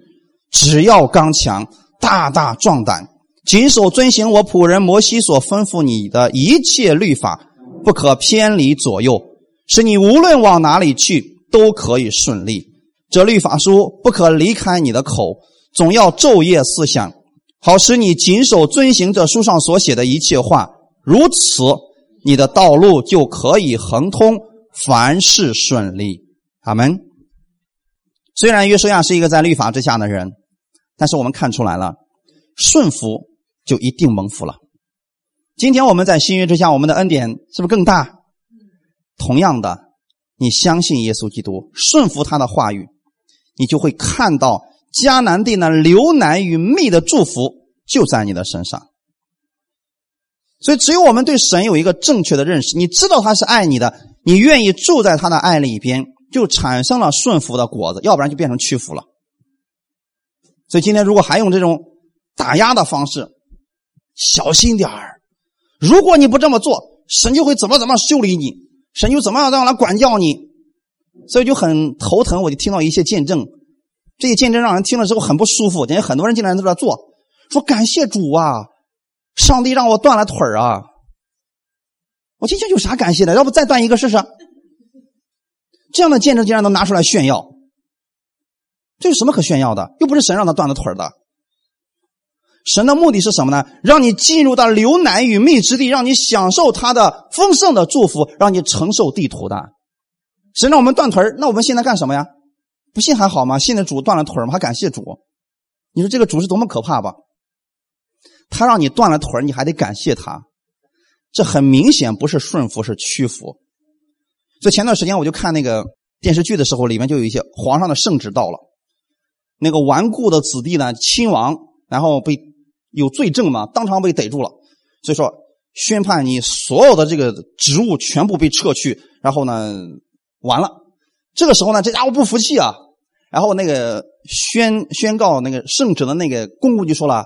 只要刚强，大大壮胆，谨守遵行我仆人摩西所吩咐你的一切律法，不可偏离左右，使你无论往哪里去都可以顺利。这律法书不可离开你的口，总要昼夜思想，好使你谨守遵行这书上所写的一切话。如此，你的道路就可以亨通，凡事顺利。阿门。虽然约书亚是一个在律法之下的人，但是我们看出来了，顺服就一定蒙福了。今天我们在新约之下，我们的恩典是不是更大？同样的，你相信耶稣基督，顺服他的话语。你就会看到迦南地那流奶与蜜的祝福就在你的身上。所以，只有我们对神有一个正确的认识，你知道他是爱你的，你愿意住在他的爱里边，就产生了顺服的果子，要不然就变成屈服了。所以，今天如果还用这种打压的方式，小心点儿。如果你不这么做，神就会怎么怎么修理你，神就怎么样怎么来管教你。所以就很头疼，我就听到一些见证，这些见证让人听了之后很不舒服。人家很多人竟然在这做，说感谢主啊，上帝让我断了腿啊。我今天有啥感谢的？要不再断一个试试？这样的见证竟然能拿出来炫耀，这有什么可炫耀的？又不是神让他断了腿的。神的目的是什么呢？让你进入到流奶与蜜之地，让你享受他的丰盛的祝福，让你承受地土的。神让我们断腿那我们现在干什么呀？不信还好吗？信的主断了腿吗？还感谢主？你说这个主是多么可怕吧？他让你断了腿你还得感谢他，这很明显不是顺服，是屈服。所以前段时间我就看那个电视剧的时候，里面就有一些皇上的圣旨到了，那个顽固的子弟呢，亲王，然后被有罪证嘛，当场被逮住了，所以说宣判你所有的这个职务全部被撤去，然后呢。完了，这个时候呢，这家伙不服气啊，然后那个宣宣告那个圣旨的那个公公就说了：“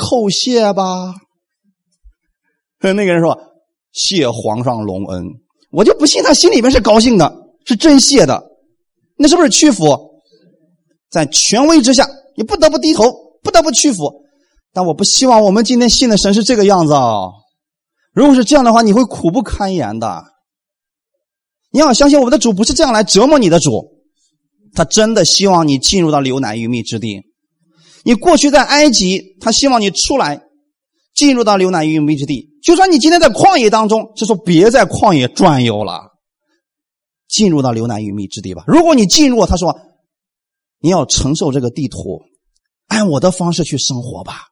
叩谢吧。”那个人说：“谢皇上隆恩。”我就不信他心里面是高兴的，是真谢的，那是不是屈服？在权威之下，你不得不低头，不得不屈服。但我不希望我们今天信的神是这个样子啊！如果是这样的话，你会苦不堪言的。你要相信我们的主不是这样来折磨你的主，他真的希望你进入到流奶与蜜之地。你过去在埃及，他希望你出来，进入到流奶与蜜之地。就算你今天在旷野当中，就说别在旷野转悠了，进入到流奶与蜜之地吧。如果你进入，他说你要承受这个地图，按我的方式去生活吧。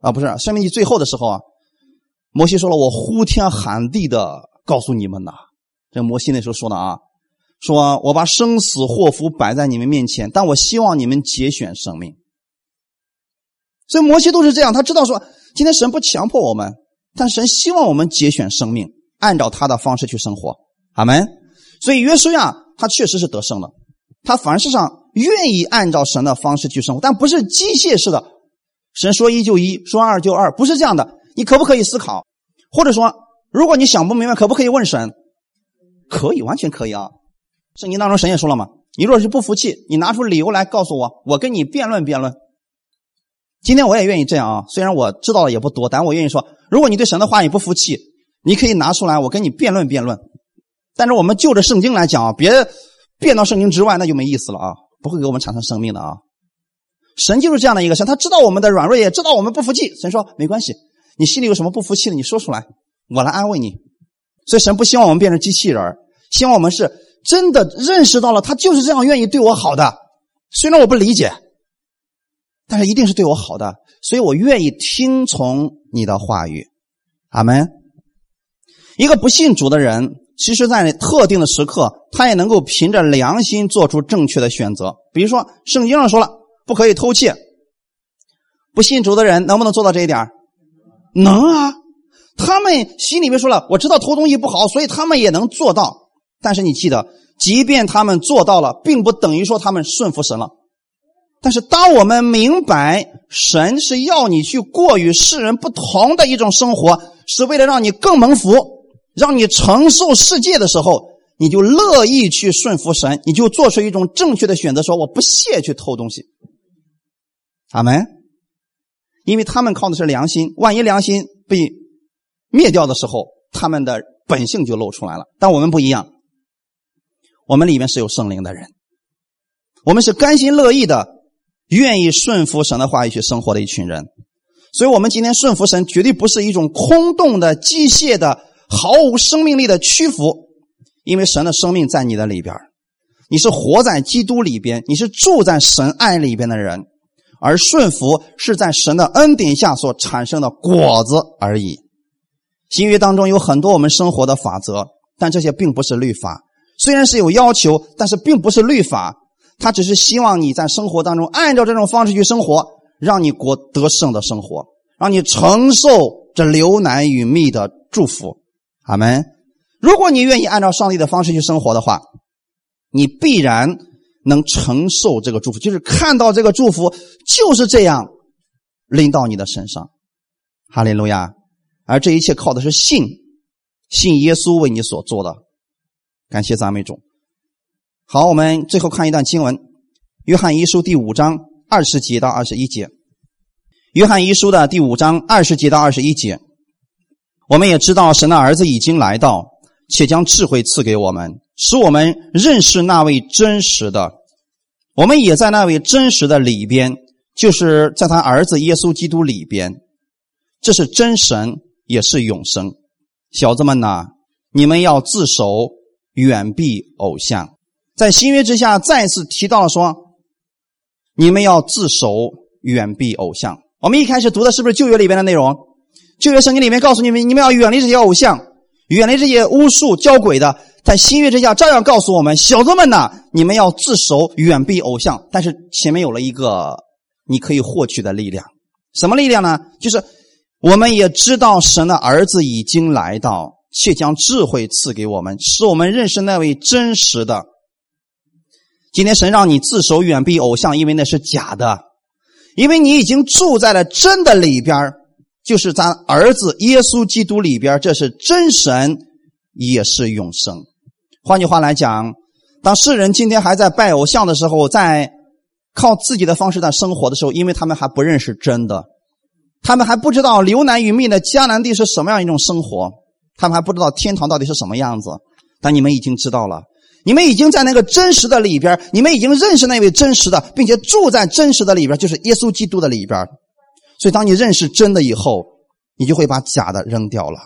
啊，不是，生命你最后的时候啊，摩西说了，我呼天喊地的告诉你们呐。这摩西那时候说的啊，说我把生死祸福摆在你们面前，但我希望你们节选生命。所以摩西都是这样，他知道说今天神不强迫我们，但神希望我们节选生命，按照他的方式去生活。阿门。所以约书亚他确实是得胜了，他凡事上愿意按照神的方式去生活，但不是机械式的。神说一就一，说二就二，不是这样的。你可不可以思考？或者说，如果你想不明白，可不可以问神？可以，完全可以啊！圣经当中神也说了嘛，你若是不服气，你拿出理由来告诉我，我跟你辩论辩论。今天我也愿意这样啊，虽然我知道的也不多，但我愿意说，如果你对神的话你不服气，你可以拿出来，我跟你辩论辩论。但是我们就着圣经来讲啊，别变到圣经之外，那就没意思了啊，不会给我们产生生命的啊。神就是这样的一个神，他知道我们的软弱，也知道我们不服气。神说没关系，你心里有什么不服气的，你说出来，我来安慰你。所以神不希望我们变成机器人希望我们是真的认识到了他就是这样愿意对我好的。虽然我不理解，但是一定是对我好的，所以我愿意听从你的话语。阿门。一个不信主的人，其实在特定的时刻，他也能够凭着良心做出正确的选择。比如说，圣经上说了不可以偷窃，不信主的人能不能做到这一点能啊，他们心里面说了，我知道偷东西不好，所以他们也能做到。但是你记得，即便他们做到了，并不等于说他们顺服神了。但是当我们明白神是要你去过与世人不同的一种生活，是为了让你更蒙福，让你承受世界的时候，你就乐意去顺服神，你就做出一种正确的选择，说我不屑去偷东西。阿门。因为他们靠的是良心，万一良心被灭掉的时候，他们的本性就露出来了。但我们不一样，我们里面是有圣灵的人，我们是甘心乐意的，愿意顺服神的话语去生活的一群人。所以，我们今天顺服神，绝对不是一种空洞的、机械的、毫无生命力的屈服，因为神的生命在你的里边你是活在基督里边，你是住在神爱里边的人。而顺服是在神的恩典下所产生的果子而已。新约当中有很多我们生活的法则，但这些并不是律法。虽然是有要求，但是并不是律法。他只是希望你在生活当中按照这种方式去生活，让你过得胜的生活，让你承受这流奶与蜜的祝福。阿门。如果你愿意按照上帝的方式去生活的话，你必然。能承受这个祝福，就是看到这个祝福就是这样临到你的身上，哈利路亚！而这一切靠的是信，信耶稣为你所做的。感谢赞美主。好，我们最后看一段经文，《约翰一书》第五章二十节到二十一节，《约翰一书》的第五章二十节到二十一节，我们也知道神的儿子已经来到，且将智慧赐给我们，使我们认识那位真实的。我们也在那位真实的里边，就是在他儿子耶稣基督里边，这是真神，也是永生。小子们呐，你们要自守，远避偶像。在新约之下，再次提到了说，你们要自守，远避偶像。我们一开始读的是不是旧约里边的内容？旧约圣经里面告诉你们，你们要远离这些偶像，远离这些巫术、教鬼的。在新约之下，照样告诉我们：小子们呐，你们要自守，远避偶像。但是前面有了一个你可以获取的力量，什么力量呢？就是我们也知道神的儿子已经来到，且将智慧赐给我们，使我们认识那位真实的。今天神让你自守，远避偶像，因为那是假的，因为你已经住在了真的里边就是咱儿子耶稣基督里边这是真神。也是永生。换句话来讲，当世人今天还在拜偶像的时候，在靠自己的方式在生活的时候，因为他们还不认识真的，他们还不知道流难与蜜的迦南地是什么样一种生活，他们还不知道天堂到底是什么样子。但你们已经知道了，你们已经在那个真实的里边，你们已经认识那位真实的，并且住在真实的里边，就是耶稣基督的里边。所以，当你认识真的以后，你就会把假的扔掉了。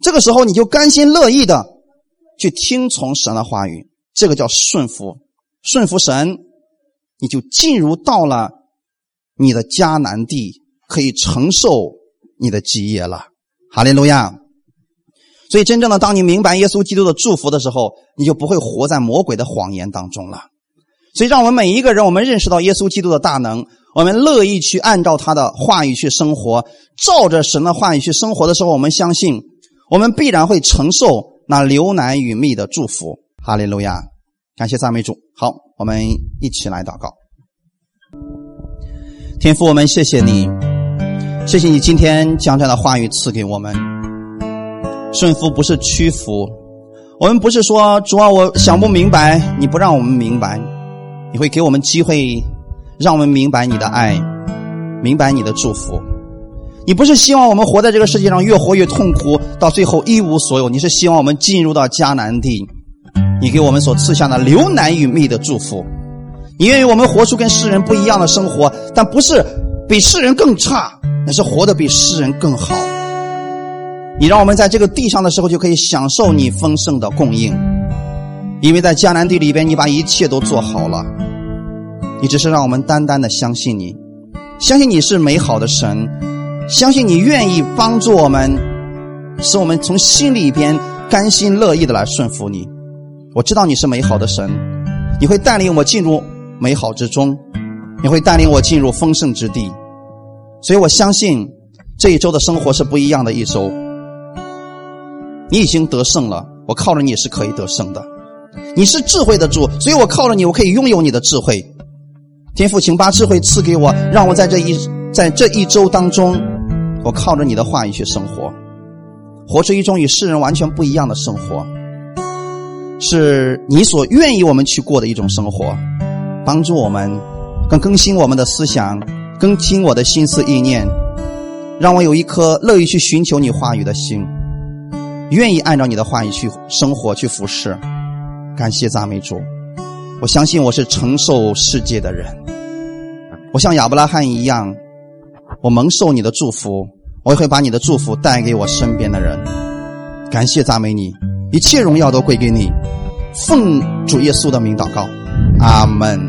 这个时候，你就甘心乐意的去听从神的话语，这个叫顺服。顺服神，你就进入到了你的迦南地，可以承受你的基业了。哈利路亚！所以，真正的当你明白耶稣基督的祝福的时候，你就不会活在魔鬼的谎言当中了。所以，让我们每一个人，我们认识到耶稣基督的大能，我们乐意去按照他的话语去生活，照着神的话语去生活的时候，我们相信。我们必然会承受那流奶与蜜的祝福，哈利路亚！感谢赞美主。好，我们一起来祷告。天父，我们谢谢你，谢谢你今天将这样的话语赐给我们。顺服不是屈服，我们不是说主啊，我想不明白，你不让我们明白，你会给我们机会，让我们明白你的爱，明白你的祝福。你不是希望我们活在这个世界上越活越痛苦，到最后一无所有。你是希望我们进入到迦南地，你给我们所赐下的流奶与蜜的祝福。你愿意我们活出跟世人不一样的生活，但不是比世人更差，而是活得比世人更好。你让我们在这个地上的时候就可以享受你丰盛的供应，因为在迦南地里边，你把一切都做好了。你只是让我们单单的相信你，相信你是美好的神。相信你愿意帮助我们，使我们从心里边甘心乐意的来顺服你。我知道你是美好的神，你会带领我进入美好之中，你会带领我进入丰盛之地。所以我相信，这一周的生活是不一样的一周。你已经得胜了，我靠着你是可以得胜的。你是智慧的主，所以我靠着你，我可以拥有你的智慧。天父，请把智慧赐给我，让我在这一在这一周当中，我靠着你的话语去生活，活出一种与世人完全不一样的生活，是你所愿意我们去过的一种生活。帮助我们更更新我们的思想，更新我的心思意念，让我有一颗乐意去寻求你话语的心。愿意按照你的话语去生活、去服侍，感谢赞美主。我相信我是承受世界的人，我像亚伯拉罕一样，我蒙受你的祝福，我也会把你的祝福带给我身边的人。感谢赞美你，一切荣耀都归给你。奉主耶稣的名祷告，阿门。